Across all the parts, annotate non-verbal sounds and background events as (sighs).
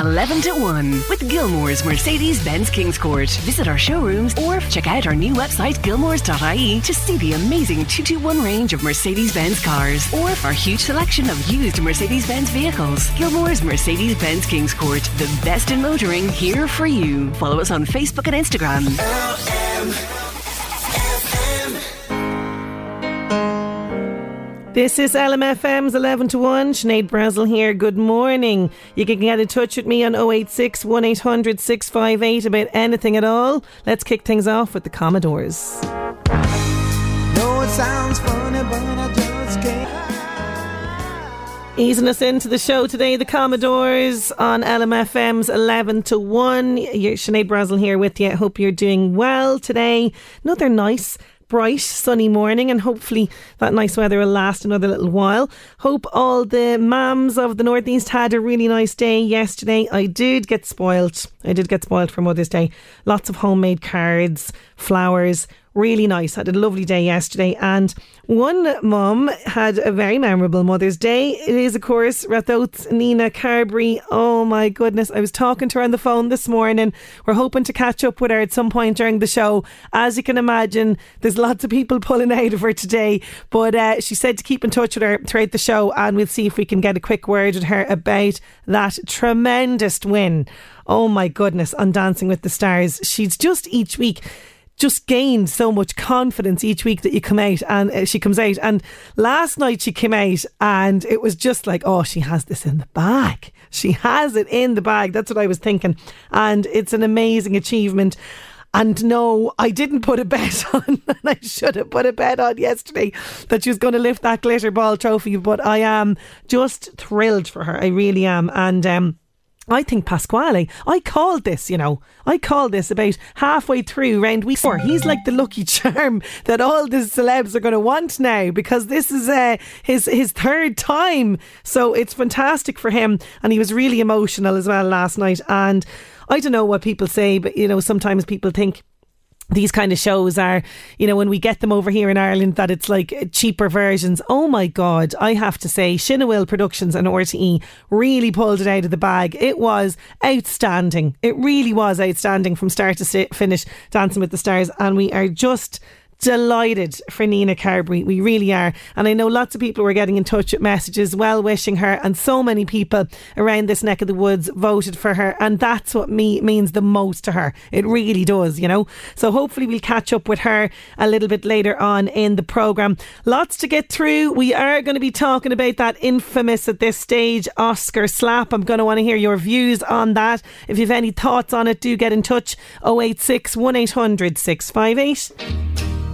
11 to 1 with Gilmore's Mercedes Benz Kings Court. Visit our showrooms or check out our new website, gilmores.ie, to see the amazing 221 range of Mercedes Benz cars or our huge selection of used Mercedes Benz vehicles. Gilmore's Mercedes Benz Kings Court, the best in motoring here for you. Follow us on Facebook and Instagram. This is LMFM's 11 to 1. Sinead Brazel here. Good morning. You can get in touch with me on 086 1800 658 about anything at all. Let's kick things off with the Commodores. No, it sounds funny, but I just can't. Easing us into the show today, the Commodores on LMFM's 11 to 1. You're Sinead Brazel here with you. I hope you're doing well today. Another nice bright sunny morning and hopefully that nice weather will last another little while. Hope all the mams of the Northeast had a really nice day yesterday. I did get spoilt. I did get spoilt for Mother's Day. Lots of homemade cards, flowers, really nice. Had a lovely day yesterday, and one mum had a very memorable Mother's Day. It is, of course, Ratoath's Nina Carberry. Oh my goodness, I was talking to her on the phone this morning. We're hoping to catch up with her at some point during the show. As you can imagine, there's lots of people (laughs) pulling out of her today, but uh, she said to keep in touch with her throughout the show, and we'll see if we can get a quick word with her about that tremendous win. Oh my goodness, on Dancing with the Stars. She's just each week just gained so much confidence each week that you come out and uh, she comes out and last night she came out and it was just like oh she has this in the bag she has it in the bag that's what I was thinking and it's an amazing achievement and no, I didn't put a bet (laughs) on, and I should have put a bet on yesterday that she was going to lift that glitter ball trophy. But I am just thrilled for her. I really am. And um, I think Pasquale, I called this, you know, I called this about halfway through round week four. He's like the lucky (laughs) charm that all the celebs are going to want now because this is uh, his his third time. So it's fantastic for him, and he was really emotional as well last night. And I don't know what people say, but you know, sometimes people think these kind of shows are, you know, when we get them over here in Ireland, that it's like cheaper versions. Oh my God, I have to say, Shinawil Productions and RTE really pulled it out of the bag. It was outstanding. It really was outstanding from start to finish, Dancing with the Stars. And we are just delighted for Nina Carberry. We really are. And I know lots of people were getting in touch with messages, well wishing her, and so many people around this neck of the woods voted for her. And that's what me means the most to her. It really does, you know. So hopefully we'll catch up with her a little bit later on in the programme. Lots to get through. We are going to be talking about that infamous at this stage Oscar slap. I'm going to want to hear your views on that. If you have any thoughts on it, do get in touch 086 1800 658.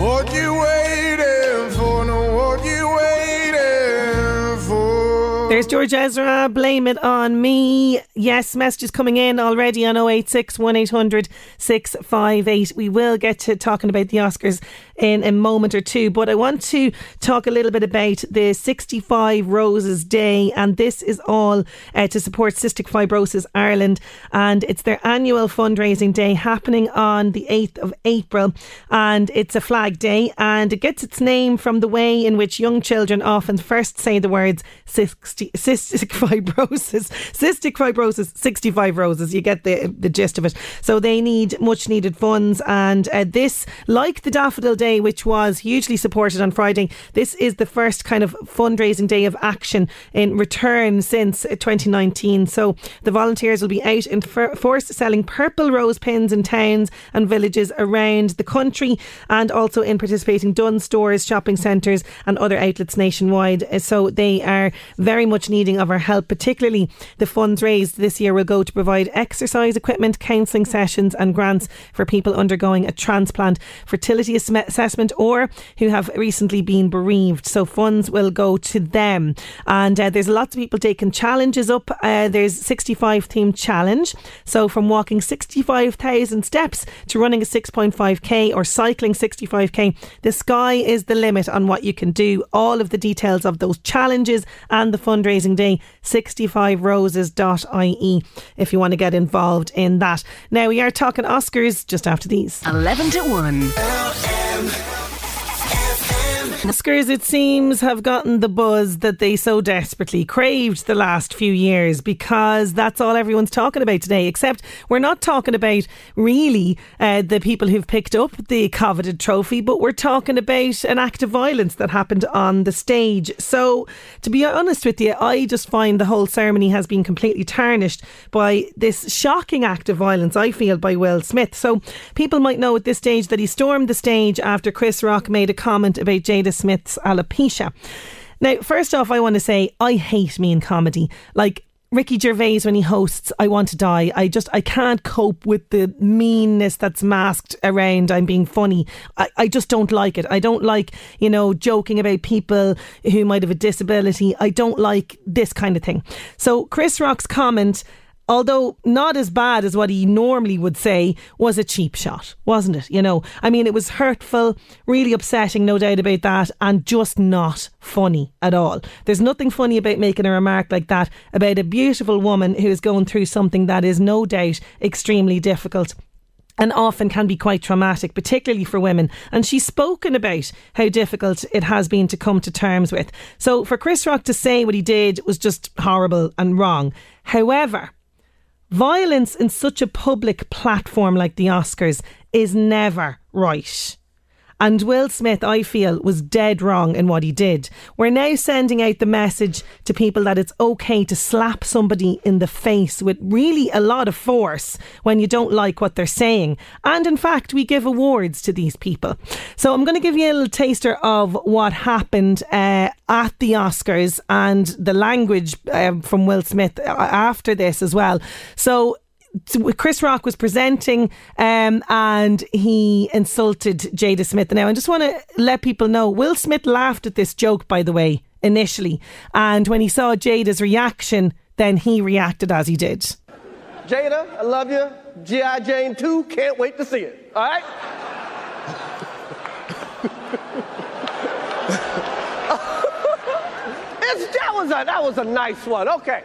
What you waiting for? No, what you waiting for? There's George Ezra. Blame it on me. Yes, messages coming in already on 086 1800 658. We will get to talking about the Oscars in a moment or two, but I want to talk a little bit about the 65 Roses Day, and this is all uh, to support Cystic Fibrosis Ireland, and it's their annual fundraising day happening on the 8th of April, and it's a flag day, and it gets its name from the way in which young children often first say the words cystic, (laughs) fibrosis, cystic fibrosis, 65 roses. You get the the gist of it. So they need much needed funds, and uh, this, like the Daffodil Day Day, which was hugely supported on Friday, this is the first kind of fundraising day of action in return since 2019. So the volunteers will be out in force selling purple rose pins in towns and villages around the country and also in participating Dunnes stores, shopping centres, and other outlets nationwide. So they are very much needing of our help, particularly the funds raised this year will go to provide exercise equipment, counselling sessions, and grants for people undergoing a transplant, fertility assessment, or who have recently been bereaved. So funds will go to them. And uh, there's lots of people taking challenges up. Uh, there's 65 themed challenge. So from walking 65,000 steps to running a 6.5k or cycling 65k, the sky is the limit on what you can do. All of the details of those challenges and the fundraising day, 65roses.ie if you want to get involved in that. Now we are talking Oscars just after these. 11 to 1 am. Oscars, it seems, have gotten the buzz that they so desperately craved the last few years because that's all everyone's talking about today. Except we're not talking about really uh, the people who've picked up the coveted trophy, but we're talking about an act of violence that happened on the stage. So, to be honest with you, I just find the whole ceremony has been completely tarnished by this shocking act of violence, I feel, by Will Smith. So, people might know at this stage that he stormed the stage after Chris Rock made a comment about Jada Smith's alopecia. Now, first off, I want to say I hate me in comedy. Like, Ricky Gervais when he hosts I Want to Die. I just I can't cope with the meanness that's masked around I'm being funny. I, I just don't like it. I don't like, you know, joking about people who might have a disability. I don't like this kind of thing. So Chris Rock's comment although not as bad as what he normally would say, was a cheap shot, wasn't it? You know, I mean, it was hurtful, really upsetting, no doubt about that, and just not funny at all. There's nothing funny about making a remark like that about a beautiful woman who is going through something that is no doubt extremely difficult and often can be quite traumatic, particularly for women. And she's spoken about how difficult it has been to come to terms with. So for Chris Rock to say what he did was just horrible and wrong. However, Violence in such a public platform like the Oscars is never right. And Will Smith, I feel, was dead wrong in what he did. We're now sending out the message to people that it's okay to slap somebody in the face with really a lot of force when you don't like what they're saying. And in fact, we give awards to these people. So I'm going to give you a little taster of what happened uh, at the Oscars and the language um, from Will Smith uh, after this as well. So Chris Rock was presenting um, and he insulted Jada Smith. Now, I just want to let people know Will Smith laughed at this joke, by the way, initially. And when he saw Jada's reaction, then he reacted as he did. Jada, I love you. G.I. Jane 2, can't wait to see it. All right? (laughs) that, was a, that was a nice one. Okay.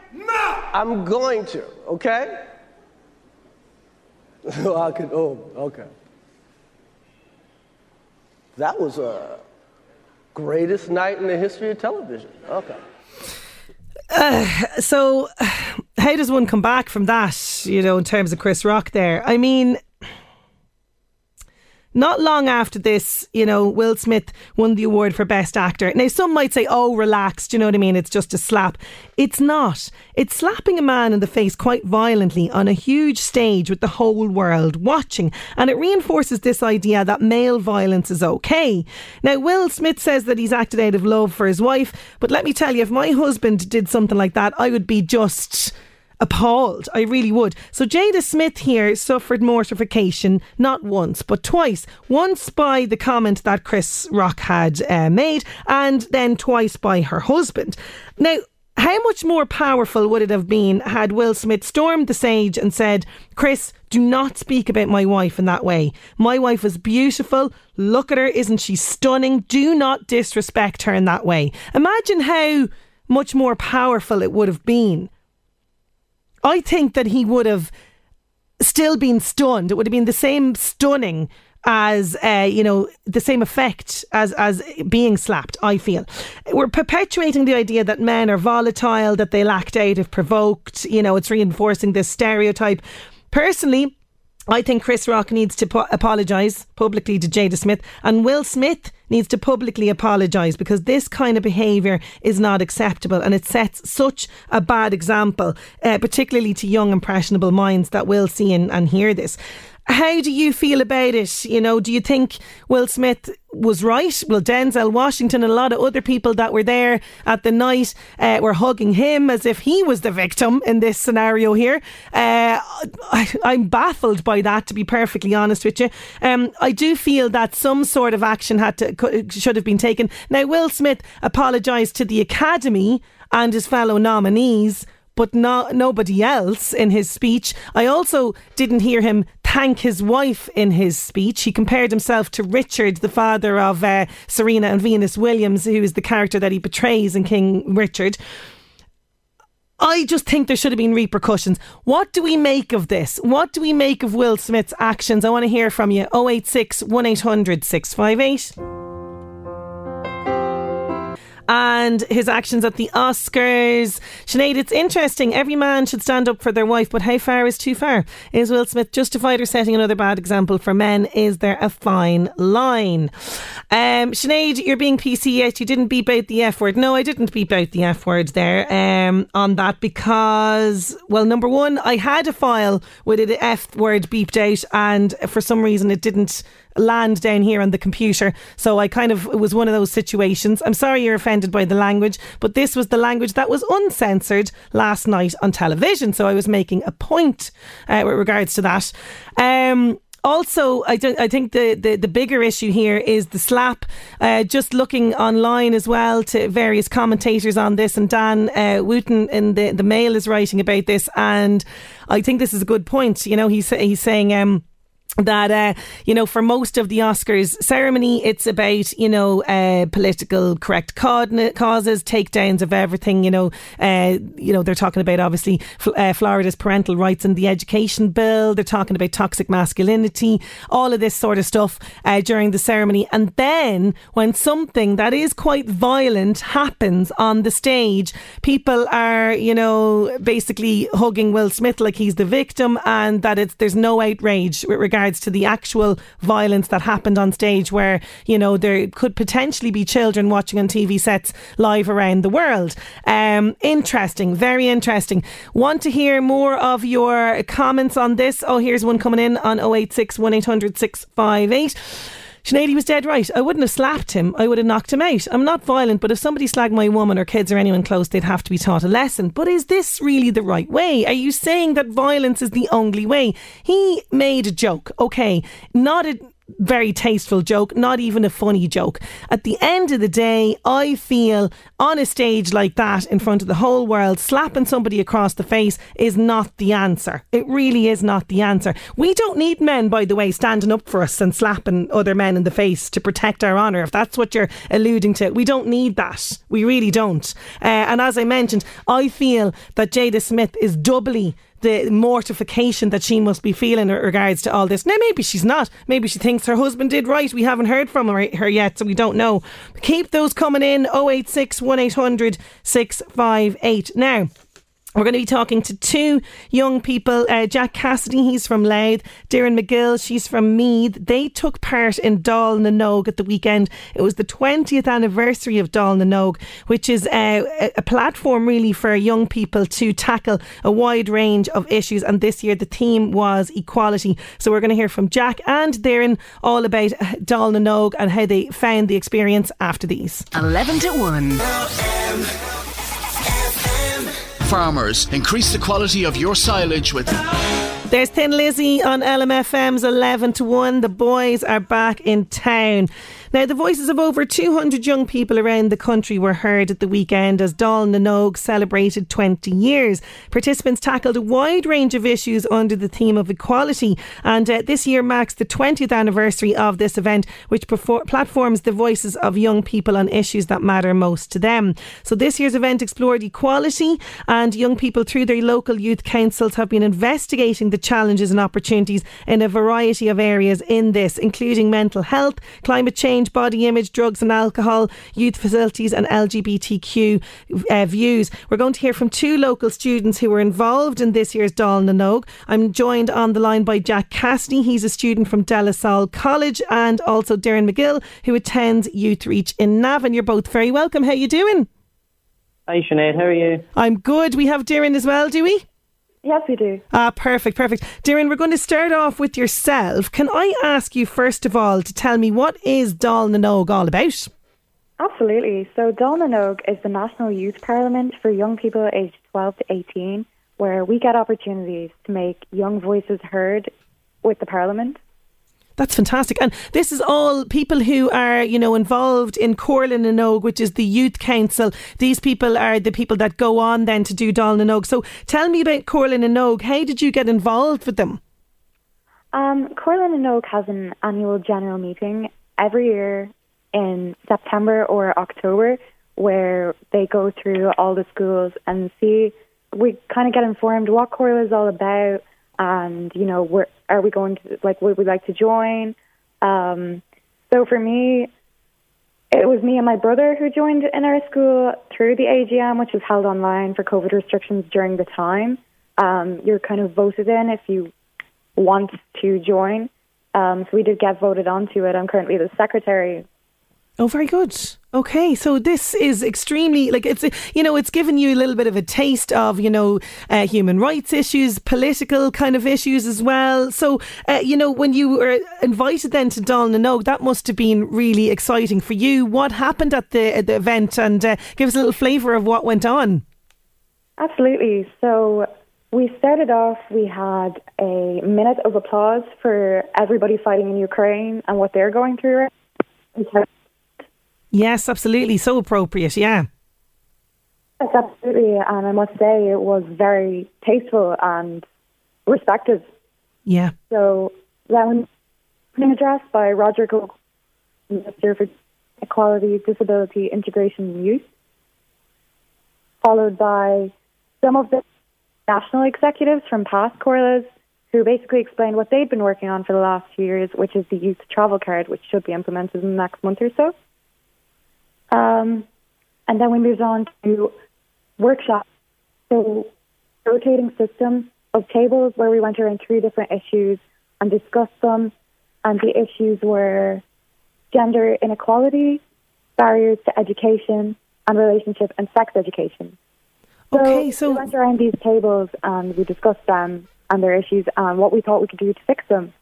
mouth. I'm going to, okay? (laughs) I could, oh, okay. That was a greatest night in the history of television. Okay. Uh, so, (sighs) how does one come back from that, you know, in terms of Chris Rock there? I mean, not long after this, you know, Will Smith won the award for Best Actor. Now, some might say, oh, relax, do you know what I mean? It's just a slap. It's not. It's slapping a man in the face quite violently on a huge stage with the whole world watching. And it reinforces this idea that male violence is okay. Now, Will Smith says that he's acted out of love for his wife. But let me tell you, if my husband did something like that, I would be just appalled. I really would. So Jada Smith here suffered mortification not once but twice. Once by the comment that Chris Rock had uh, made, and then twice by her husband. Now, how much more powerful would it have been had Will Smith stormed the stage and said, Chris, do not speak about my wife in that way. My wife is beautiful. Look at her. Isn't she stunning? Do not disrespect her in that way. Imagine how much more powerful it would have been. I think that he would have still been stunned. It would have been the same stunning as uh, you know the same effect as as being slapped. I feel we're perpetuating the idea that men are volatile, that they lack out if provoked. You know, it's reinforcing this stereotype. Personally, I think Chris Rock needs to po- apologise publicly to Jada Smith, and Will Smith needs to publicly apologise because this kind of behaviour is not acceptable and it sets such a bad example, uh, particularly to young, impressionable minds that will see and, and hear this. How do you feel about it? You know, do you think Will Smith was right? Well, Denzel Washington and a lot of other people that were there at the night uh, were hugging him as if he was the victim in this scenario here. Uh, I, am baffled by that, to be perfectly honest with you. Um, I do feel that some sort of action had to should have been taken. Now, Will Smith apologised to the Academy and his fellow nominees but not nobody else in his speech. I also didn't hear him thank his wife in his speech. He compared himself to Richard, the father of uh, Serena and Venus Williams, who is the character that he portrays in King Richard. I just think there should have been repercussions. What do we make of this? What do we make of Will Smith's actions? I want to hear from you. 086 1800 658 and his actions at the Oscars. Sinead, it's interesting. Every man should stand up for their wife, but how far is too far? Is Will Smith justified or setting another bad example for men? Is there a fine line? Um, Sinead, you're being PC yet. You didn't beep out the F word. No, I didn't beep out the F word there um, on that because, well, number one, I had a file with the F word beeped out, and for some reason it didn't land down here on the computer. So I kind of, it was one of those situations. I'm sorry you're offended by the language, but this was the language that was uncensored last night on television. So I was making a point uh, with regards to that. Um, also, I, don't. I think the, the, the, bigger issue here is the slap. Uh, just looking online as well to various commentators on this, and Dan uh, Wootton in the, the Mail is writing about this, and I think this is a good point. You know, he's, he's saying. Um, that uh, you know for most of the Oscars ceremony it's about you know uh, political correct causes takedowns of everything you know uh, you know they're talking about obviously uh, Florida's parental rights and the education bill. They're talking about toxic masculinity all of this sort of stuff uh, during the ceremony. And then when something that is quite violent happens on the stage people are you know basically hugging Will Smith like he's the victim and that it's there's no outrage with regard regards to the actual violence that happened on stage, where, you know, there could potentially be children watching on TV sets live around the world. Um, interesting, very interesting. Want to hear more of your comments on this? Oh, here's one coming in on 086 1800 658. Sinead was dead right. I wouldn't have slapped him. I would have knocked him out. I'm not violent, but if somebody slagged my woman or kids or anyone close, they'd have to be taught a lesson. But is this really the right way? Are you saying that violence is the only way? He made a joke, okay, not a very tasteful joke, not even a funny joke. At the end of the day, I feel on a stage like that in front of the whole world, slapping somebody across the face is not the answer. It really is not the answer. We don't need men, by the way, standing up for us and slapping other men in the face to protect our honour. If that's what you're alluding to, we don't need that. We really don't. Uh, and as I mentioned, I feel that Jada Smith is doubly the mortification that she must be feeling in regards to all this. Now, maybe she's not. Maybe she thinks her husband did right. We haven't heard from her, yet, so we don't know. Keep those coming in 086 1800 658. Now, we're going to be talking to two young people. Uh, Jack Cassidy, he's from Louth. Darren McGill, she's from Meath. They took part in Dáil na nÓg at the weekend. It was the 20th anniversary of Dáil na nÓg, which is uh, a platform really for young people to tackle a wide range of issues. And this year the theme was equality. So we're going to hear from Jack and Darren all about Dáil na nÓg and how they found the experience after these. 11 to 1 farmers. Increase the quality of your silage with. There's Thin Lizzy on LMFM's 11 to 1. The boys are back in town. Now, the voices of over 200 young people around the country were heard at the weekend as Dáil na nÓg celebrated 20 years. Participants tackled a wide range of issues under the theme of equality, and uh, this year marks the 20th anniversary of this event, which perfor- platforms the voices of young people on issues that matter most to them. So, this year's event explored equality, and young people through their local youth councils have been investigating the challenges and opportunities in a variety of areas in this, including mental health, climate change, body image, drugs and alcohol, youth facilities, and LGBTQ uh, views. We're going to hear from two local students who were involved in this year's Dáil na nÓg. I'm joined on the line by Jack Cassidy. He's a student from De La Salle College, and also Darren McGill, who attends Youthreach in Navan. You're both very welcome. How you doing? Hi, Sinead. How are you? I'm good. We have Darren as well, do we? Yes, we do. Ah, perfect, perfect. Darren, we're going to start off with yourself. Can I ask you, first of all, to tell me what is Dáil na nÓg all about? Absolutely. So, Dáil na nÓg is the National Youth Parliament for young people aged 12 to 18, where we get opportunities to make young voices heard with the Parliament. That's fantastic. And this is all people who are, you know, involved in Comhairle na nÓg, which is the youth council. These people are the people that go on then to do Dáil na nÓg. So tell me about Comhairle na nÓg. How did you get involved with them? Um, Comhairle na nÓg has an annual general meeting every year in September or October where they go through all the schools and see, we kind of get informed what Comhairle is all about and, you know, where are we going to, like, would we like to join? Um, so for me, it was me and my brother who joined in our school through the AGM, which was held online for COVID restrictions during the time. Um, you're kind of voted in if you want to join. Um, so we did get voted onto it. I'm currently the secretary. Oh, very good. Okay, so this is extremely like it's you know it's given you a little bit of a taste of you know uh, human rights issues, political kind of issues as well. So uh, you know when you were invited then to Dáil na nÓg, that must have been really exciting for you. What happened at the at the event, and uh, give us a little flavour of what went on. Absolutely. So we started off. We had a minute of applause for everybody fighting in Ukraine and what they're going through. Yes, absolutely. So appropriate, yeah. Yes, absolutely. And I must say it was very tasteful and respected. Yeah. So then an address by Roger Cook, Minister for Equality, Disability, Integration and Youth, followed by some of the national executives from past Comhairles who basically explained what they'd been working on for the last few years, which is the youth travel card, which should be implemented in the next month or so. Um, and then we moved on to workshops. So, rotating system of tables where we went around three different issues and discussed them. And the issues were gender inequality, barriers to education, and relationship and sex education. So, Okay, so- we went around these tables and we discussed them and their issues and what we thought we could do to fix them.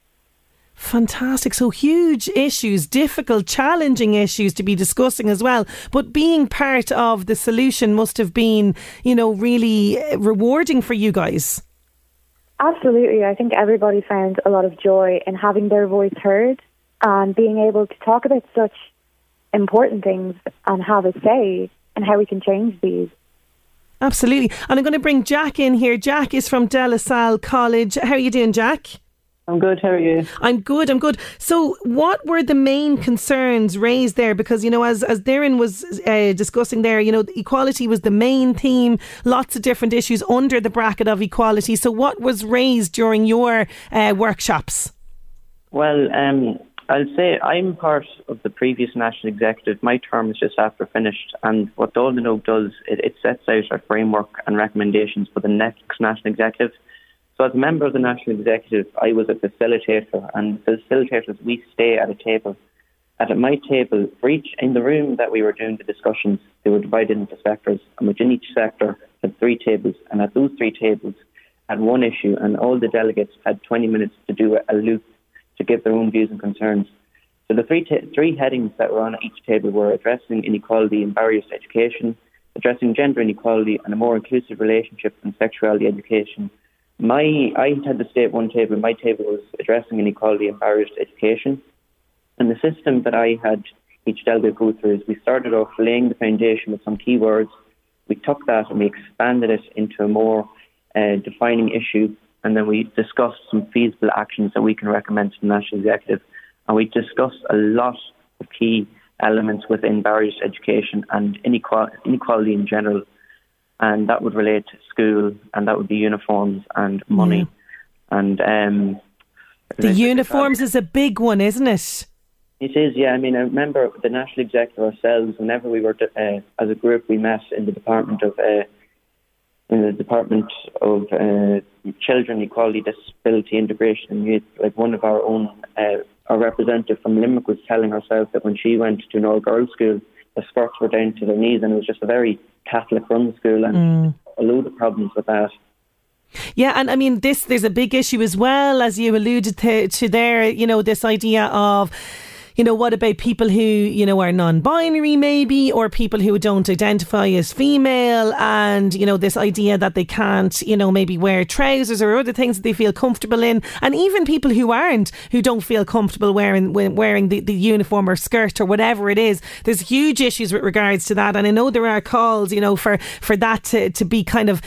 Fantastic. So huge issues, difficult, challenging issues to be discussing as well. But being part of the solution must have been, you know, really uh, rewarding for you guys. Absolutely. I think everybody found a lot of joy in having their voice heard and being able to talk about such important things and have a say and how we can change these. Absolutely. And I'm going to bring Jack in here. Jack is from De La Salle College. How are you doing, Jack? I'm good. How are you? I'm good. I'm good. So, what were the main concerns raised there? Because you know, as as Darren was uh, discussing there, you know, equality was the main theme. Lots of different issues under the bracket of equality. So, what was raised during your uh, workshops? Well, um, I'll say I'm part of the previous national executive. My term is just after finished, and what Dáil na nÓg does, it, it sets out a framework and recommendations for the next national executive. So, as a member of the national executive, I was a facilitator, and facilitators we stay at a table. At my table, for each in the room that we were doing the discussions, they were divided into sectors, and within each sector had three tables, and at those three tables had one issue, and all the delegates had 20 minutes to do a, loop to give their own views and concerns. So the three, ta- three headings that were on each table were addressing inequality and barriers to education, addressing gender inequality and a more inclusive relationship and sexuality education. My, I had stay at one table. My table was addressing inequality and barriers to education. And the system that I had each delegate go through is we started off laying the foundation with some keywords. We took that and we expanded it into a more uh, defining issue, and then we discussed some feasible actions that we can recommend to the national executive. And we discussed a lot of key elements within barriers to education and inequality in general. And that would relate to school, and that would be uniforms and money. And um, the uniforms is a big one, isn't it? It is, yeah. I mean, I remember the national executive ourselves. Whenever we were uh, as a group, we met in the department of uh, in the department of uh, children, equality, disability, integration, and youth. Like one of our own, uh, our representative from Limerick was telling herself that when she went to an all girls school, the skirts were down to their knees, and it was just a very Catholic run school, and mm. a load of problems with that. Yeah, and I mean, this there's a big issue as well, as you alluded to, to there. You know, this idea of you know, what about people who, you know, are non binary maybe, or people who don't identify as female, and, you know, this idea that they can't, you know, maybe wear trousers or other things that they feel comfortable in, and even people who aren't, who don't feel comfortable wearing wearing the, the uniform or skirt or whatever it is. There's huge issues with regards to that, and I know there are calls, you know, for, for that to, to be kind of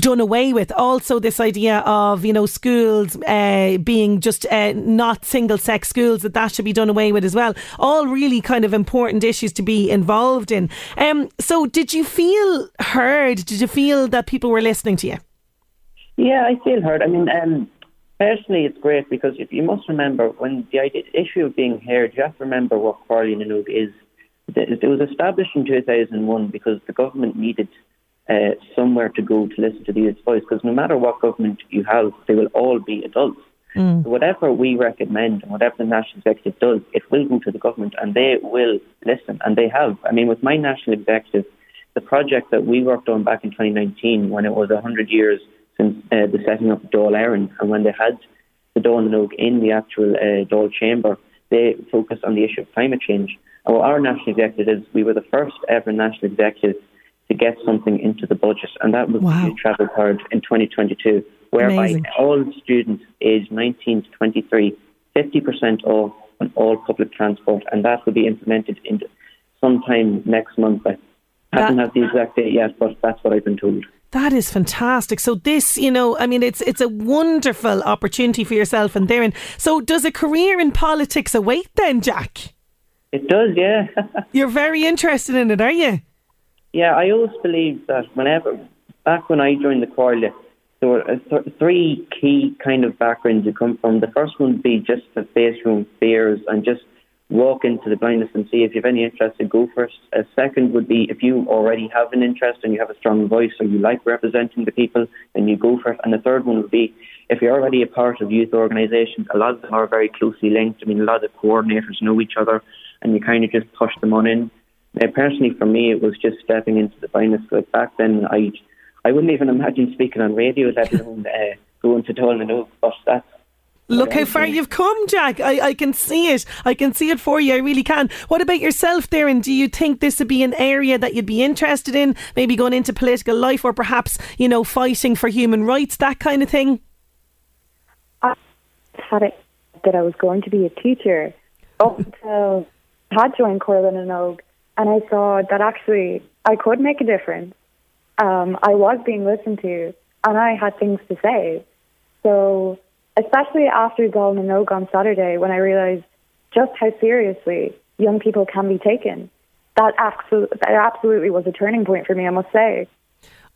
done away with. Also, this idea of, you know, schools uh, being just uh, not single sex schools, that that should be done away with as well. All really kind of important issues to be involved in. Um, so, did you feel heard? Did you feel that people were listening to you? Yeah, I feel heard. I mean, um, personally, it's great because if you must remember when the issue of being heard, you have to remember what Comhairle na nÓg is. It was established in 2001 because the government needed uh, somewhere to go to listen to the youth's voice. Because no matter what government you have, they will all be adults. Mm. So whatever we recommend and whatever the national executive does, it will go to the government and they will listen. And they have. I mean, with my national executive, the project that we worked on back in 2019, when it was 100 years since uh, the setting up of Dáil Éireann, and when they had the Dáil nÓg in the actual uh, Dáil chamber, they focused on the issue of climate change. And what our national executive is, we were the first ever national executive to get something into the budget, and that was wow. the travel card in 2022 whereby Amazing. all students aged 19 to 23, 50% off on all public transport, and that will be implemented into sometime next month. I haven't had the exact date yet, but that's what I've been told. That is fantastic. So this, you know, I mean, it's it's a wonderful opportunity for yourself and Darren. So does a career in politics await then, Jack? It does, yeah. (laughs) You're very interested in it, are you? Yeah, I always believe that whenever back when I joined the Comhairle, there were th- three key kind of backgrounds you come from. The first one would be just to face your own fears and just walk into the blindness and see if you have any interest in go first. A second would be if you already have an interest and you have a strong voice or you like representing the people, then you go for it. And the third one would be if you're already a part of youth organisations, a lot of them are very closely linked. I mean, a lot of the coordinators know each other and you kind of just push them on in. Now, personally, for me, it was just stepping into the blindness. Like back then, I I wouldn't even imagine speaking on radio, let alone uh, going to Dáil na nÓg. But that's Look how far you've come, Jack. I, I can see it. I can see it for you. I really can. What about yourself, Darren? Do you think this would be an area that you'd be interested in? Maybe going into political life or perhaps, you know, fighting for human rights, that kind of thing? I had it that I was going to be a teacher up (laughs) until I had joined Comhairle and nÓg and I saw that actually I could make a difference um, I was being listened to and I had things to say. So, especially after Dáil na nÓg on Saturday, when I realized just how seriously young people can be taken, that, absolutely, that absolutely was a turning point for me, I must say.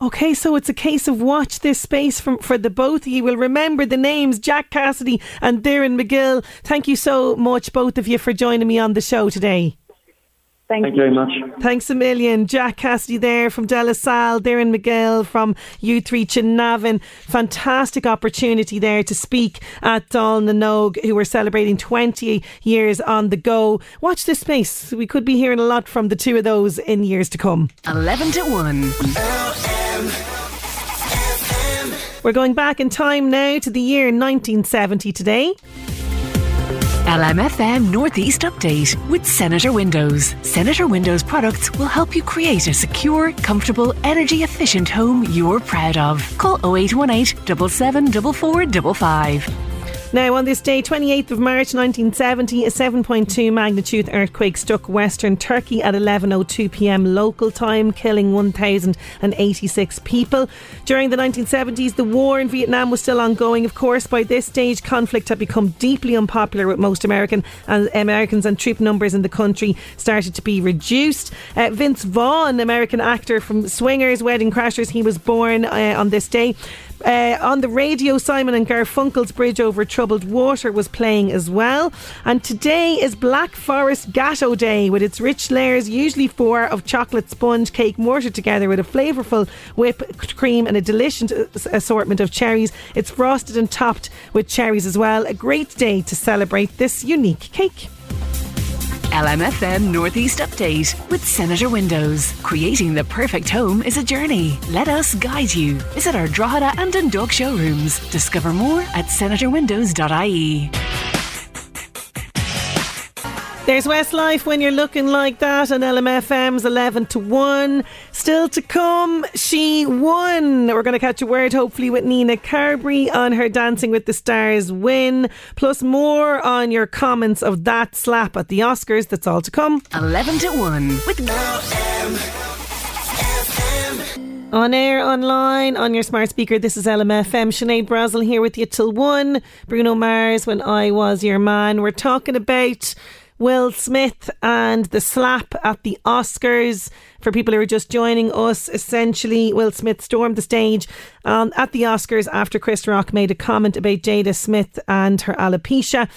Okay, so it's a case of watch this space from, for the both of you. Will remember the names Jack Cassidy and Darren McGill. Thank you so much, both of you, for joining me on the show today. Thank, Thank you very much. Thanks a million. Jack Cassidy there from De La Salle, Darren McGill from Youthreach in Navan. Fantastic opportunity there to speak at Dáil na nÓg, who are celebrating 20 years on the go. Watch this space. We could be hearing a lot from the two of those in years to come. 11 to 1. We're going back in time now to the year 1970 today. LMFM Northeast Update with Senator Windows. Senator Windows products will help you create a secure, comfortable, energy efficient home you're proud of. Call 0818 774455. Now, on this day, 28th of March 1970, a 7.2 magnitude earthquake struck western Turkey at 11.02 pm local time, killing 1,086 people. During the 1970s, the war in Vietnam was still ongoing. Of course, by this stage, conflict had become deeply unpopular with most American and Americans, and troop numbers in the country started to be reduced. Uh, Vince Vaughn, American actor from Swingers, Wedding Crashers, he was born uh, on this day. Uh, on the radio, Simon and Garfunkel's Bridge Over Troubled Water was playing as well. And today is Black Forest Gateau Day with its rich layers, usually four, of chocolate sponge cake mortared together with a flavourful whipped cream and a delicious assortment of cherries. It's frosted and topped with cherries as well. A great day to celebrate this unique cake. LMFM Northeast Update with Senator Windows. Creating the perfect home is a journey. Let us guide you. Visit our Drogheda and Dundalk showrooms. Discover more at senatorwindows.ie. There's Westlife when you're looking like that, and LMFM's 11 to 1. Still to come, she won. We're going to catch a word, hopefully, with Nina Carberry on her Dancing with the Stars win. Plus, more on your comments of that slap at the Oscars. That's all to come. 11 to 1 with LMFM. On air, online, on your smart speaker, this is LMFM. Sinead Brazel here with you till 1. Bruno Mars, when I was your man. We're talking about Will Smith and the slap at the Oscars. For people who are just joining us, essentially, Will Smith stormed the stage um, at the Oscars after Chris Rock made a comment about Jada Smith and her alopecia.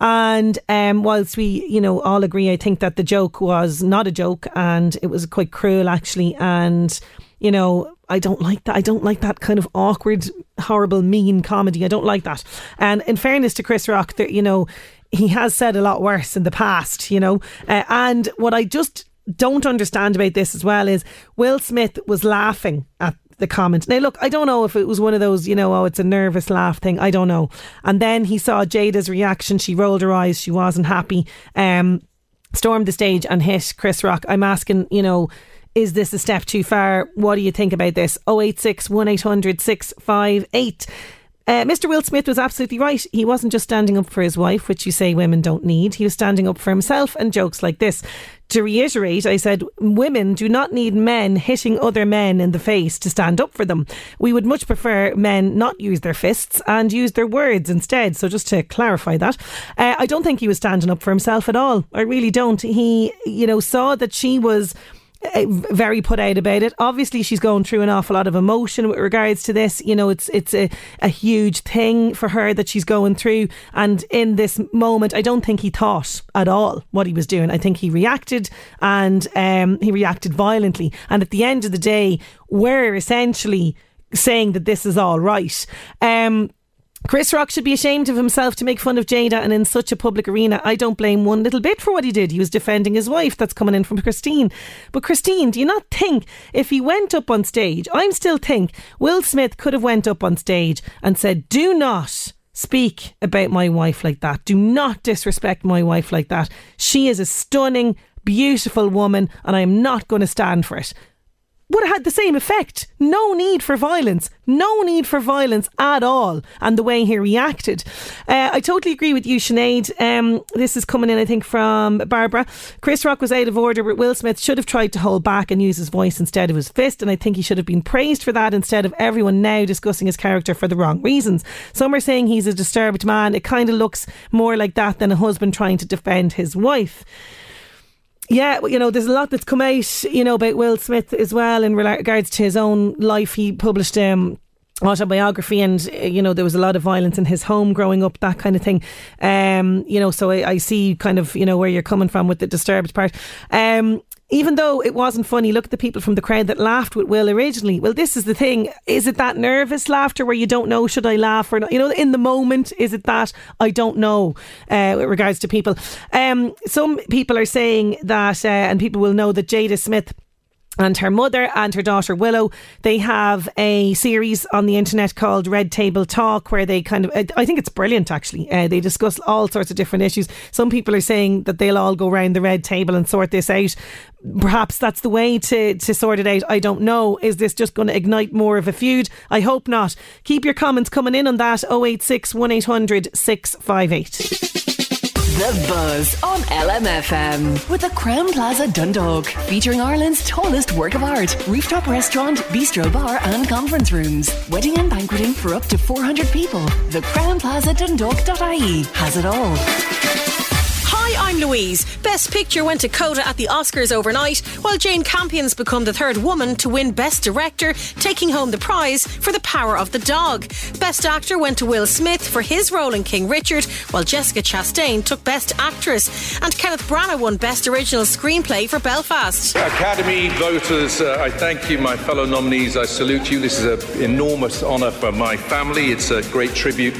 And um, whilst we, you know, all agree, I think that the joke was not a joke and it was quite cruel, actually. And, you know, I don't like that. I don't like that kind of awkward, horrible, mean comedy. I don't like that. And in fairness to Chris Rock, you know, he has said a lot worse in the past, you know. Uh, and what I just don't understand about this as well is Will Smith was laughing at the comment. Now, look, I don't know if it was one of those, you know, oh, it's a nervous laugh thing. I don't know. And then he saw Jada's reaction. She rolled her eyes. She wasn't happy. Um, stormed the stage and hit Chris Rock. I'm asking, you know, is this a step too far? What do you think about this? 086 1800 658. Uh, Mr. Will Smith was absolutely right. He wasn't just standing up for his wife, which you say women don't need. He was standing up for himself and jokes like this. To reiterate, I said, women do not need men hitting other men in the face to stand up for them. We would much prefer men not use their fists and use their words instead. So just to clarify that, uh, I don't think he was standing up for himself at all. I really don't. He, you know, saw that she was very put out about it. Obviously, she's going through an awful lot of emotion with regards to this. You know, it's it's a, a huge thing for her that she's going through. And in this moment, I don't think he thought at all what he was doing. I think he reacted and um, he reacted violently. And at the end of the day, we're essentially saying that this is all right. Um, Chris Rock should be ashamed of himself to make fun of Jada and in such a public arena. I don't blame one little bit for what he did. He was defending his wife. That's coming in from Christine. But Christine, do you not think if he went up on stage, I'm still think Will Smith could have went up on stage and said, "Do not speak about my wife like that. Do not disrespect my wife like that. She is a stunning, beautiful woman and I am not going to stand for it." Would have had the same effect. No need for violence. No need for violence at all. And the way he reacted. Uh, I totally agree with you, Sinead. Um, this is coming in, I think, from Barbara. Chris Rock was out of order, but Will Smith should have tried to hold back and use his voice instead of his fist. And I think he should have been praised for that instead of everyone now discussing his character for the wrong reasons. Some are saying he's a disturbed man. It kind of looks more like that than a husband trying to defend his wife yeah, you know, there's a lot that's come out, you know, about Will Smith as well in regards to his own life. He published um, autobiography and you know there was a lot of violence in his home growing up that kind of thing um you know so I, I see kind of you know where you're coming from with the disturbed part um even though it wasn't funny, look at the people from the crowd that laughed with Will originally. Well, this is the thing. Is it that nervous laughter where you don't know, should I laugh or not? You know, in the moment, is it that? I don't know uh, with regards to people. Um, some people are saying that, uh, and people will know that Jada Smith and her mother and her daughter Willow. They have a series on the internet called Red Table Talk where they kind of, I think it's brilliant actually. Uh, they discuss all sorts of different issues. Some people are saying that they'll all go round the red table and sort this out. Perhaps that's the way to, to sort it out. I don't know. Is this just going to ignite more of a feud? I hope not. Keep your comments coming in on that 086 1800 658. The Buzz on LMFM with the Crowne Plaza Dundalk, featuring Ireland's tallest work of art, rooftop restaurant, bistro bar, and conference rooms. Wedding and banqueting for up to 400 people. The Crowne Plaza Dundalk.ie has it all. I'm Louise. Best Picture went to Coda at the Oscars overnight, while Jane Campion's become the third woman to win Best Director, taking home the prize for The Power of the Dog. Best Actor went to Will Smith for his role in King Richard, while Jessica Chastain took Best Actress, and Kenneth Branagh won Best Original Screenplay for Belfast. Academy voters, uh, I thank you, my fellow nominees. I salute you. This is an enormous honour for my family. It's a great tribute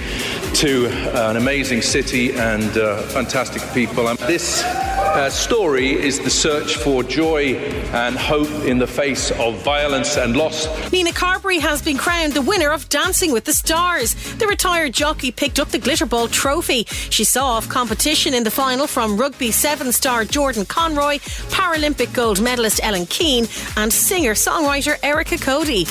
to uh, an amazing city and uh, fantastic people. And this uh, story is the search for joy and hope in the face of violence and loss. Nina Carberry has been crowned the winner of Dancing with the Stars. The retired jockey picked up the Glitterball trophy. She saw off competition in the final from rugby seven star Jordan Conroy, Paralympic gold medalist Ellen Keane, and singer songwriter Erica Cody.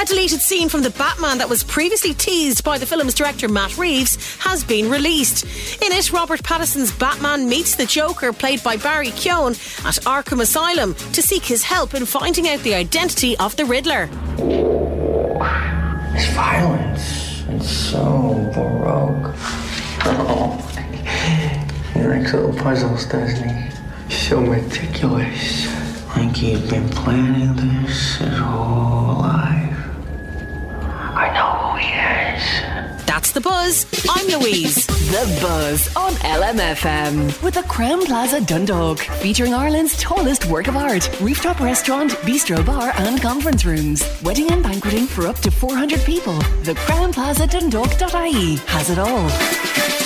A deleted scene from The Batman that was previously teased by the film's director Matt Reeves has been released. In it, Robert Pattinson's Batman meets the Joker, played by Barry Keoghan, at Arkham Asylum to seek his help in finding out the identity of the Riddler. It's violence. It's so baroque. Oh. He likes little puzzles, doesn't he? So meticulous. Like he's been planning this his whole life. I know. That's the buzz. I'm Louise. The Buzz on LMFM with the Crowne Plaza Dundalk, featuring Ireland's tallest work of art, rooftop restaurant, bistro bar, and conference rooms. Wedding and banqueting for up to 400 people. The Crowne Plaza Dundalk.ie has it all.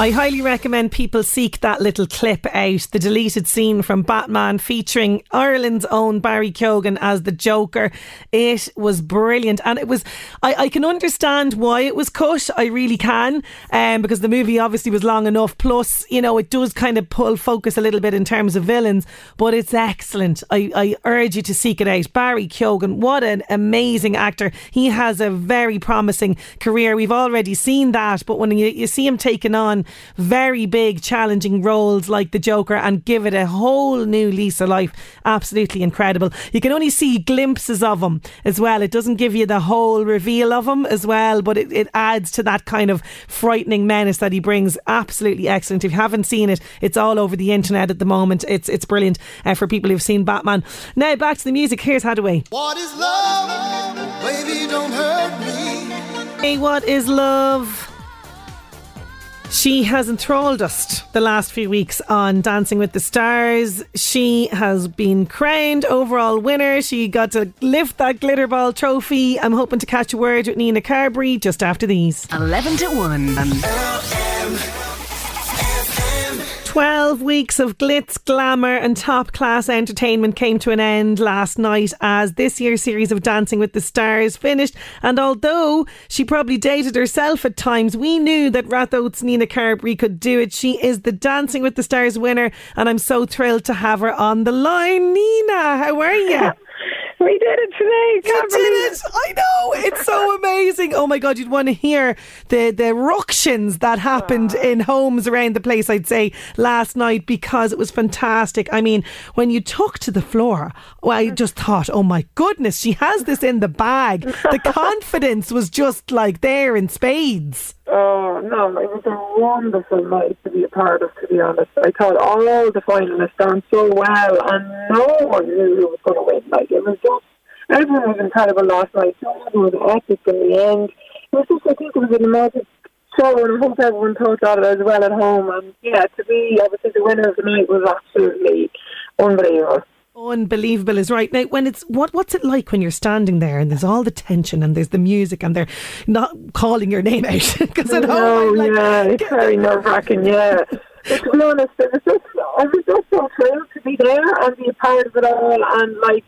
I highly recommend people seek that little clip out, the deleted scene from Batman featuring Ireland's own Barry Keoghan as the Joker. It was brilliant, and it was. I, I can understand why it was cut. I really can, um, because the movie obviously was long enough. Plus, you know, it does kind of pull focus a little bit in terms of villains, but it's excellent. I, I urge you to seek it out. Barry Keoghan, what an amazing actor! He has a very promising career. We've already seen that, but when you, you see him taking on very big, challenging roles like the Joker and give it a whole new lease of life. Absolutely incredible. You can only see glimpses of him as well. It doesn't give you the whole reveal of him as well, but it, it adds to that kind of frightening menace that he brings. Absolutely excellent. If you haven't seen it, it's all over the internet at the moment. It's it's brilliant uh, for people who've seen Batman. Now back to the music. Here's Haddaway. What is love? Baby, don't hurt me. Hey, what is love? She has enthralled us the last few weeks on Dancing with the Stars. She has been crowned overall winner. She got to lift that glitter ball trophy. I'm hoping to catch a word with Nina Carberry just after these. 11 to 1. 12 weeks of glitz, glamour, and top class entertainment came to an end last night as this year's series of Dancing with the Stars finished. And although she probably dated herself at times, we knew that Ratoath's Nina Carberry could do it. She is the Dancing with the Stars winner, and I'm so thrilled to have her on the line. Nina, how are you? (laughs) We did it today. You did it. I know. It's so (laughs) amazing. Oh my God, you'd want to hear the, the ructions that happened in homes around the place, I'd say, last night because it was fantastic. I mean, when you took to the floor, well, I just thought, oh my goodness, she has this in the bag. The (laughs) confidence was just like there in spades. Oh no, it was a wonderful night to be a part of. To be honest, I thought all the finalists done so well, and no one knew who was going to win. Like it was just everyone was incredible last night. So was epic in the end. It was just, I think, it was an magic show, and I hope everyone thought that as well at home. And yeah, to be obviously the winner of the night was absolutely unbelievable. Unbelievable is right. Now, when it's what what's it like when you're standing there and there's all the tension and there's the music and they're not calling your name out (laughs) because home, I'm like, yeah, it's very nerve wracking. Yeah, But to be honest, it was just, I was just so thrilled to be there and be a part of it all, and like,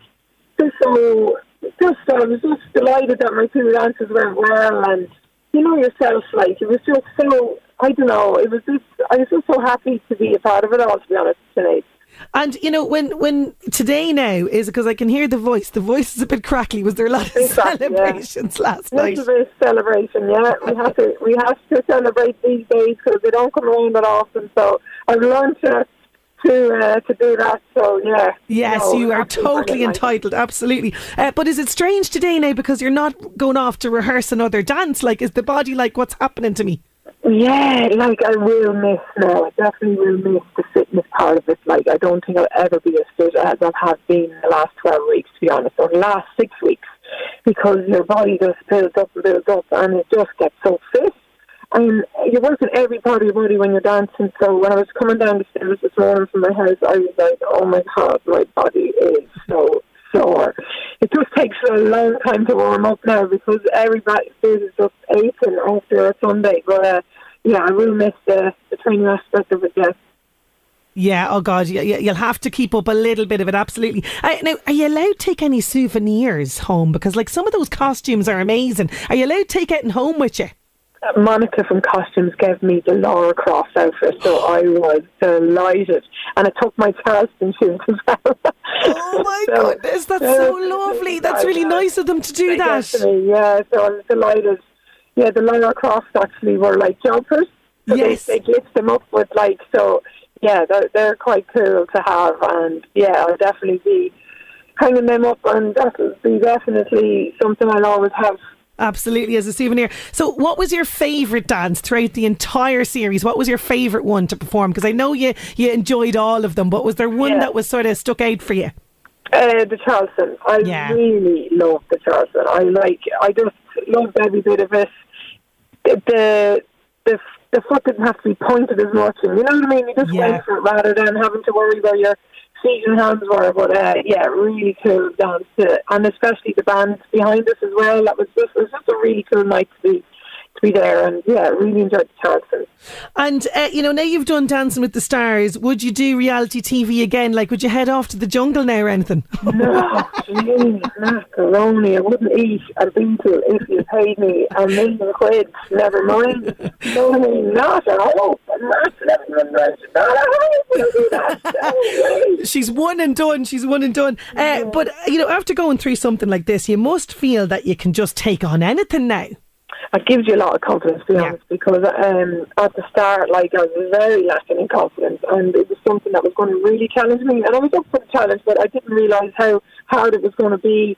just so, just I was just delighted that my two dances went well, and you know yourself, like it was just so, I don't know, it was just, I was just so happy to be a part of it all. To be honest, tonight. And you know when when today now is because I can hear the voice. The voice is a bit crackly. Was there a lot of Exactly, yeah. celebrations last night? Little bit of celebration, yeah. We (laughs) have to we have to celebrate these days because they don't come around that often. So I've learned to to uh, to do that. So yeah. Yes, No, you are totally entitled. Absolutely. Uh, but is it strange today now because you're not going off to rehearse another dance? Like, is the body like what's happening to me? Yeah, like I will miss now. I definitely will miss the fitness part of it. Like I don't think I'll ever be as fit as I have been in the last twelve weeks, to be honest, or the last six weeks, because your body just builds up and builds up, and it just gets so fit. And you're working every part of your body when you're dancing. So when I was coming down the stairs this morning from my house, I was like, "Oh my god, my body is so sore." It just takes a long time to warm up now because everybody is just aching after a Sunday. But uh, yeah, I will miss the, the training aspect of it. Yes. Yeah. Oh God, you, you- you'll have to keep up a little bit of it. Absolutely. Uh, now, are you allowed to take any souvenirs home? Because like some of those costumes are amazing. Are you allowed to take anything home with you? Uh, Monica from Costumes gave me the Laura Croft outfit, so I was delighted. And I took my Charleston shoes as well. (laughs) Oh my (laughs) goodness, that's so uh, lovely. That's really nice of them to do that. Yeah, so I was delighted. Yeah, the Laura Crofts actually were like jumpers. So Yes. They, they glitched them up with like, so yeah, they're, they're quite cool to have. And yeah, I'll definitely be hanging them up, and that'll be definitely something I'll always have. Absolutely, as a souvenir. So, what was your favourite dance throughout the entire series? What was your favourite one to perform? Because I know you you enjoyed all of them, but was there one Yeah. that was sort of stuck out for you? Uh, the Charleston. I Yeah. really love the Charleston. I like. I just loved every bit of it. The the the foot didn't have to be pointed as much, you know what I mean. You just Yeah. went for it rather than having to worry about your and hands were. But uh, yeah, really cool dance, uh, and especially the band behind us as well. That was just it was just a really cool night to be to be there, and yeah, really enjoyed the Charleston. And uh, you know, now you've done Dancing with the Stars. Would you do reality TV again? Like, would you head off to the jungle now or anything? (laughs) No, geez, macaroni. I wouldn't eat a beetle if you paid me a million quid. Never mind. No, not at all. Not. Not at all. Would I do that? No way. (laughs) She's one and done. She's one and done. Uh, but you know, after going through something like this, you must feel that you can just take on anything now. It gives you a lot of confidence, to be honest, because um, at the start, like, I was very lacking in confidence, and it was something that was going to really challenge me. And I was up for the challenge, but I didn't realise how hard it was going to be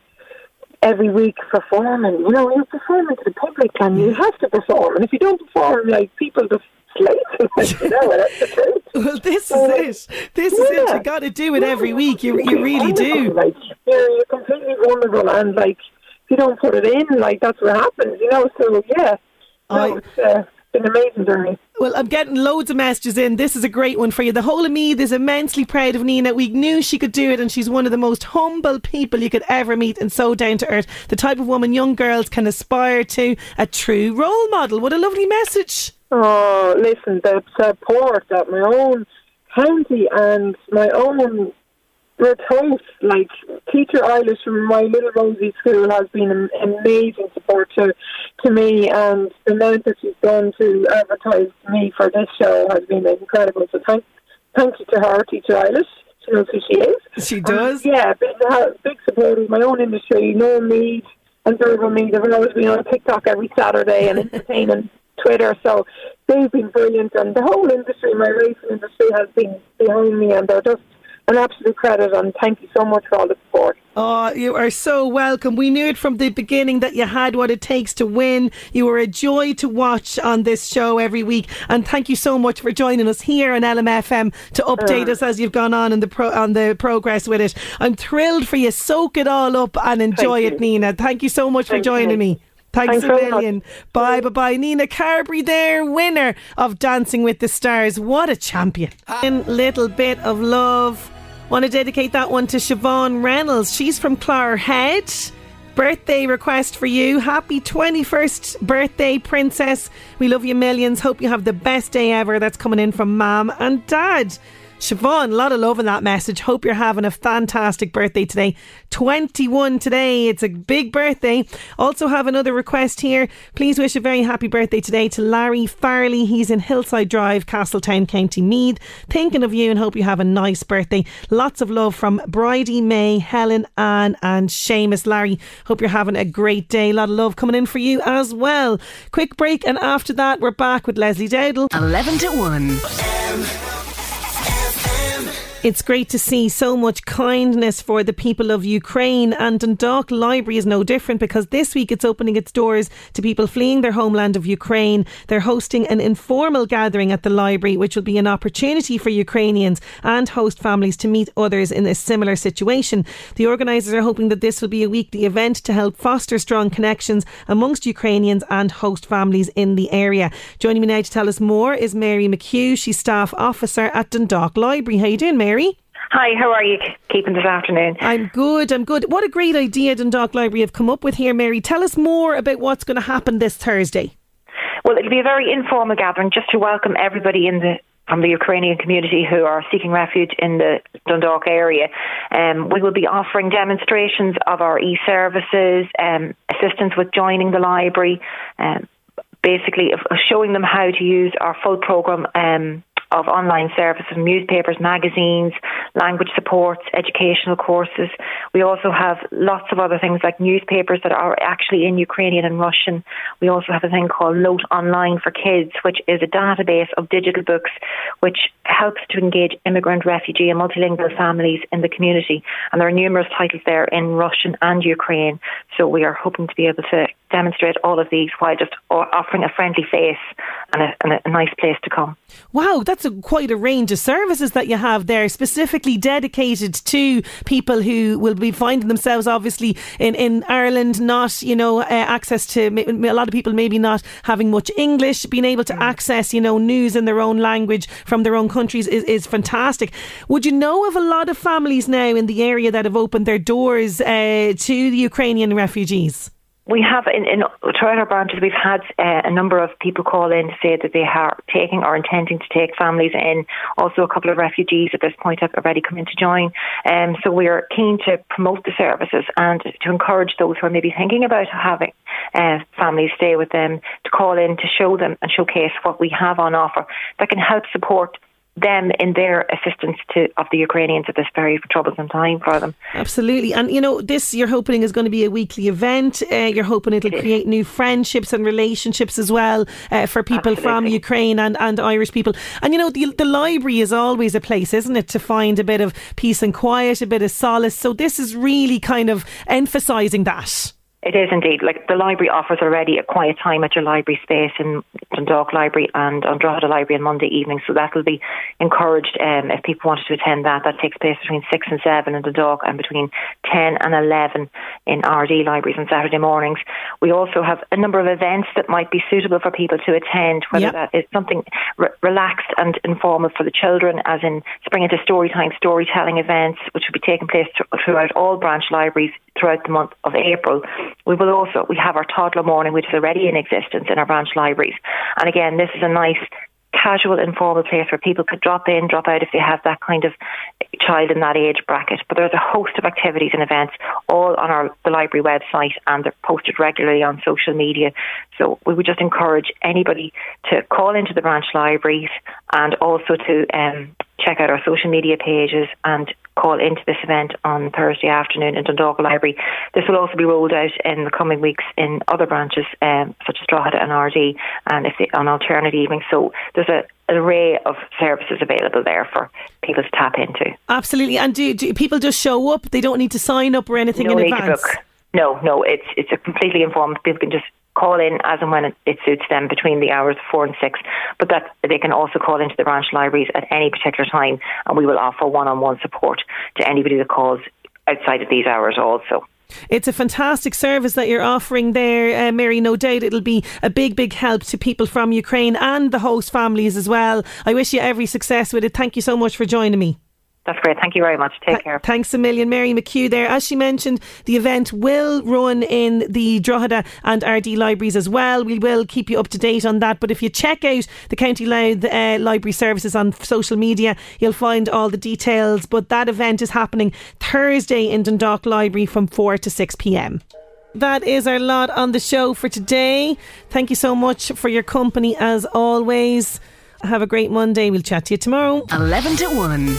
every week performing. You know, you're performing to the public, and you have to perform. And if you don't perform, like, people just slate you. (laughs) Know, that's the truth. (laughs) Well, this is it. This is it. You got to do it every week. You you really do. Like, you're, you're completely vulnerable, and, like, if you don't put it in, like, that's what happens, you know? So, yeah. No, it's uh, been amazing journey. Well, I'm getting loads of messages in. This is a great one for you. The whole of me is immensely proud of Nina. We knew she could do it, and she's one of the most humble people you could ever meet and so down to earth. The type of woman young girls can aspire to. A true role model. What a lovely message. Oh, listen, the support that my own county and my own remote, like teacher Eilish from my little Rosie school has been an amazing support to, to me and the amount that she's done to advertise me for this show has been incredible. So thank, thank you to her, teacher Eilish. She knows who she is. She does. yeah, big, uh, big support of my own industry. No Mead and Durable Mead have always been on TikTok every Saturday and entertaining (laughs) Twitter. So they've been brilliant, and the whole industry, my racing industry, has been behind me, and they're just an absolute credit. And thank you so much for all the support. Oh, you are so welcome. We knew it from the beginning that you had what it takes to win. You were a joy to watch on this show every week, and thank you so much for joining us here on LMFM to update Uh. us as you've gone on in the pro- on the progress with it. I'm thrilled for you. Soak it all up and enjoy it, Nina. Thank you so much Thank for joining you. me. Thanks, Thanks a million. Bye, bye, bye. Nina Carberry there, winner of Dancing with the Stars. What a champion. In Little Bit of Love. Want to dedicate that one to Siobhan Reynolds. She's from Clogherhead. birthday request for you. Happy 21st birthday, Princess. We love you millions. Hope you have the best day ever. That's coming in from Mom and Dad. Siobhan, a lot of love in that message. Hope you're having a fantastic birthday today. 21 today. It's a big birthday. Also have another request here. Please wish a very happy birthday today to Larry Farley. He's in Hillside Drive, Castletown, County Meath. Thinking of you and hope you have a nice birthday. Lots of love from Bridie May, Helen, Anne, and Seamus. Larry, hope you're having a great day. A lot of love coming in for you as well. Quick break and after that we're back with Leslie Dowdle. 11 to 1. It's great to see so much kindness for the people of Ukraine, and Dundalk Library is no different because this week it's opening its doors to people fleeing their homeland of Ukraine. They're hosting an informal gathering at the library, which will be an opportunity for Ukrainians and host families to meet others in a similar situation. The organisers are hoping that this will be a weekly event to help foster strong connections amongst Ukrainians and host families in the area. Joining me now to tell us more is Mary McHugh. She's staff officer at Dundalk Library. How are you doing, Mary? Hi, how are you keeping this afternoon? I'm good, I'm good. What a great idea Dundalk Library have come up with here, Mary. Tell us more about what's going to happen this Thursday. Well, it'll be a very informal gathering just to welcome everybody in the from the Ukrainian community who are seeking refuge in the Dundalk area. Um, we will be offering demonstrations of our e-services, um, assistance with joining the library, um, basically showing them how to use our full programme um, of online services, newspapers, magazines, language supports, educational courses. We also have lots of other things like newspapers that are actually in Ukrainian and Russian. We also have a thing called Note Online for Kids, which is a database of digital books which helps to engage immigrant, refugee, and multilingual families in the community. And there are numerous titles there in Russian and Ukraine. So we are hoping to be able to demonstrate all of these while just offering a friendly face and a, and a nice place to come. Wow, that's a, quite a range of services that you have there, specifically dedicated to people who will be finding themselves obviously in, in Ireland, not, you know, uh, access to a lot of people maybe not having much English, being able to access, you know, news in their own language from their own countries is, is fantastic. Would you know of a lot of families now in the area that have opened their doors uh, to the Ukrainian refugees? We have in, in throughout our branches we've had uh, a number of people call in to say that they are taking or intending to take families in. Also, a couple of refugees at this point have already come in to join. Um, so we are keen to promote the services and to encourage those who are maybe thinking about having uh, families stay with them to call in to show them and showcase what we have on offer that can help support them in their assistance to of the Ukrainians at this very troublesome time for them. Absolutely, and you know this you're hoping is going to be a weekly event. Uh, you're hoping it'll it create new friendships and relationships as well uh, for people Absolutely. from Ukraine and, and Irish people. And you know the the library is always a place, isn't it, to find a bit of peace and quiet, a bit of solace. So this is really kind of emphasising that. It is indeed. Like the library offers already a quiet time at your library space in Dundalk Library and on Drogheda Library on Monday evening. So that will be encouraged um, if people wanted to attend that. That takes place between 6 and 7 in Dundalk and between 10 and 11 in Ardee libraries on Saturday mornings. We also have a number of events that might be suitable for people to attend, whether yep. that is something re- relaxed and informal for the children, as in spring into storytime storytelling events, which will be taking place th- throughout all branch libraries throughout the month of April. We will also we have our toddler morning, which is already in existence in our branch libraries. And again, this is a nice casual, informal place where people could drop in, drop out if they have that kind of child in that age bracket. But there's a host of activities and events all on our the library website and they're posted regularly on social media. So we would just encourage anybody to call into the branch libraries and also to um, check out our social media pages and call into this event on Thursday afternoon in Dundalk Library. This will also be rolled out in the coming weeks in other branches, um, such as Drogheda and Ardee, and if they, on alternate evenings. So there's a an array of services available there for people to tap into. Absolutely. And do, do people just show up? They don't need to sign up or anything no in advance? No, no, it's it's a completely informed. People can just call in as and when it, it, suits them between the hours of four and six. But that they can also call into the branch libraries at any particular time, and we will offer one-on-one support to anybody that calls outside of these hours also. It's a fantastic service that you're offering there, uh, Mary. No doubt it'll be a big, big help to people from Ukraine and the host families as well. I wish you every success with it. Thank you so much for joining me. That's great. Thank you very much. Take care. Thanks a million, Mary McHugh. There, as she mentioned, the event will run in the Drogheda and Ardee libraries as well. We will keep you up to date on that. But if you check out the County Louth uh, Library Services on social media, you'll find all the details. But that event is happening Thursday in Dundalk Library from four to six p.m. That is our lot on the show for today. Thank you so much for your company as always. Have a great Monday. We'll chat to you tomorrow. 11 to 1.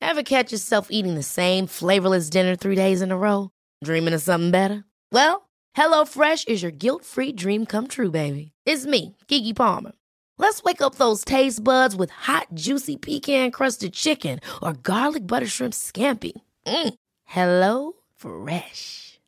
Ever catch yourself eating the same flavorless dinner three days in a row? Dreaming of something better? Well, HelloFresh is your guilt free dream come true, baby. It's me, Keke Palmer. Let's wake up those taste buds with hot, juicy pecan crusted chicken or garlic butter shrimp scampi. Mm. Hello Fresh.